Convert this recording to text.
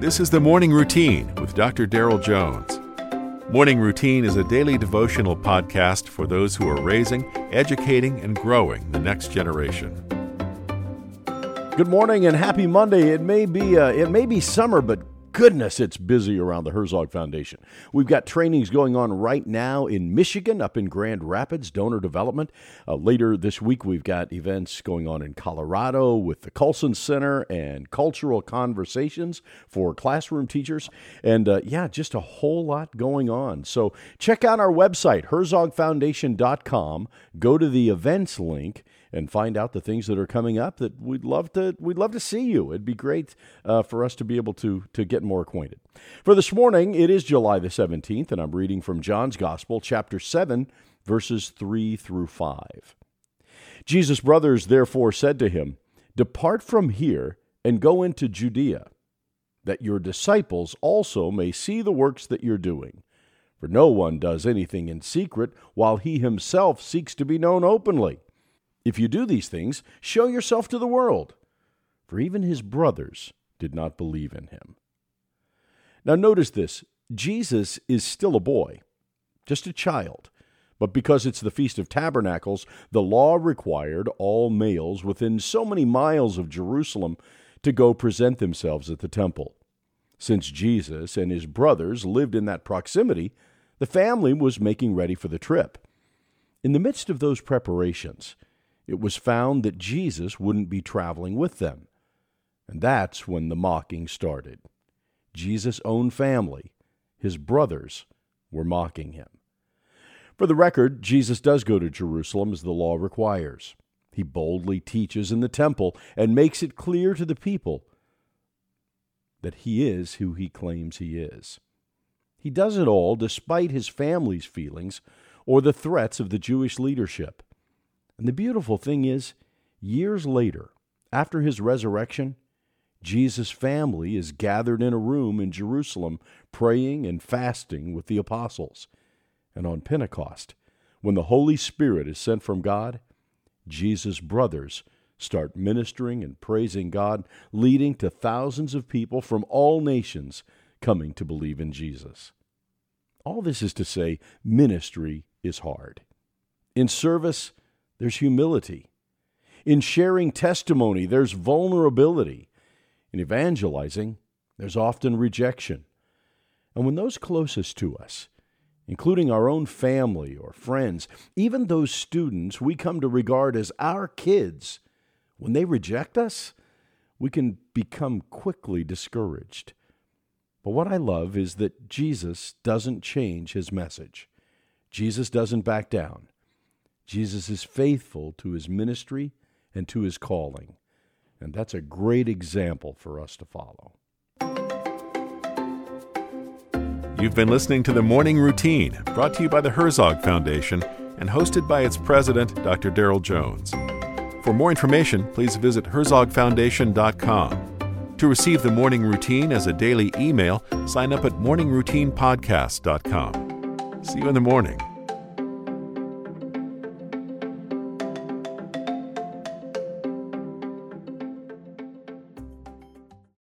This is the Morning Routine with Dr. Darrell Jones. Morning Routine is a daily devotional podcast for those who are raising, educating, and growing the next generation. Good morning and happy Monday. It may be uh, it may be summer, but goodness, it's busy around the Herzog Foundation. We've got trainings going on right now in Michigan, up in Grand Rapids, donor development. Uh, later this week, we've got events going on in Colorado with the Colson Center and cultural conversations for classroom teachers. And uh, yeah, just a whole lot going on. So check out our website, herzogfoundation.com. Go to the events link and find out the things that are coming up that we'd love to we'd love to see you. It'd be great uh, for us to be able to to get more acquainted. For this morning, it is July the 17th, and I'm reading from John's Gospel, chapter 7, verses 3 through 5. Jesus' brothers therefore said to him, Depart from here and go into Judea, that your disciples also may see the works that you're doing. For no one does anything in secret while he himself seeks to be known openly. If you do these things, show yourself to the world. For even his brothers did not believe in him. Now, notice this Jesus is still a boy, just a child. But because it's the Feast of Tabernacles, the law required all males within so many miles of Jerusalem to go present themselves at the temple. Since Jesus and his brothers lived in that proximity, the family was making ready for the trip. In the midst of those preparations, it was found that Jesus wouldn't be traveling with them. And that's when the mocking started. Jesus' own family, his brothers, were mocking him. For the record, Jesus does go to Jerusalem as the law requires. He boldly teaches in the temple and makes it clear to the people that he is who he claims he is. He does it all despite his family's feelings or the threats of the Jewish leadership. And the beautiful thing is, years later, after his resurrection, Jesus' family is gathered in a room in Jerusalem praying and fasting with the apostles. And on Pentecost, when the Holy Spirit is sent from God, Jesus' brothers start ministering and praising God, leading to thousands of people from all nations coming to believe in Jesus. All this is to say, ministry is hard. In service, there's humility. In sharing testimony, there's vulnerability. In evangelizing, there's often rejection. And when those closest to us, including our own family or friends, even those students we come to regard as our kids, when they reject us, we can become quickly discouraged. But what I love is that Jesus doesn't change his message. Jesus doesn't back down. Jesus is faithful to his ministry and to his calling. And that's a great example for us to follow. You've been listening to the Morning Routine, brought to you by the Herzog Foundation and hosted by its president, Dr. Darrell Jones. For more information, please visit herzogfoundation.com. To receive the Morning Routine as a daily email, sign up at morningroutinepodcast.com. See you in the morning.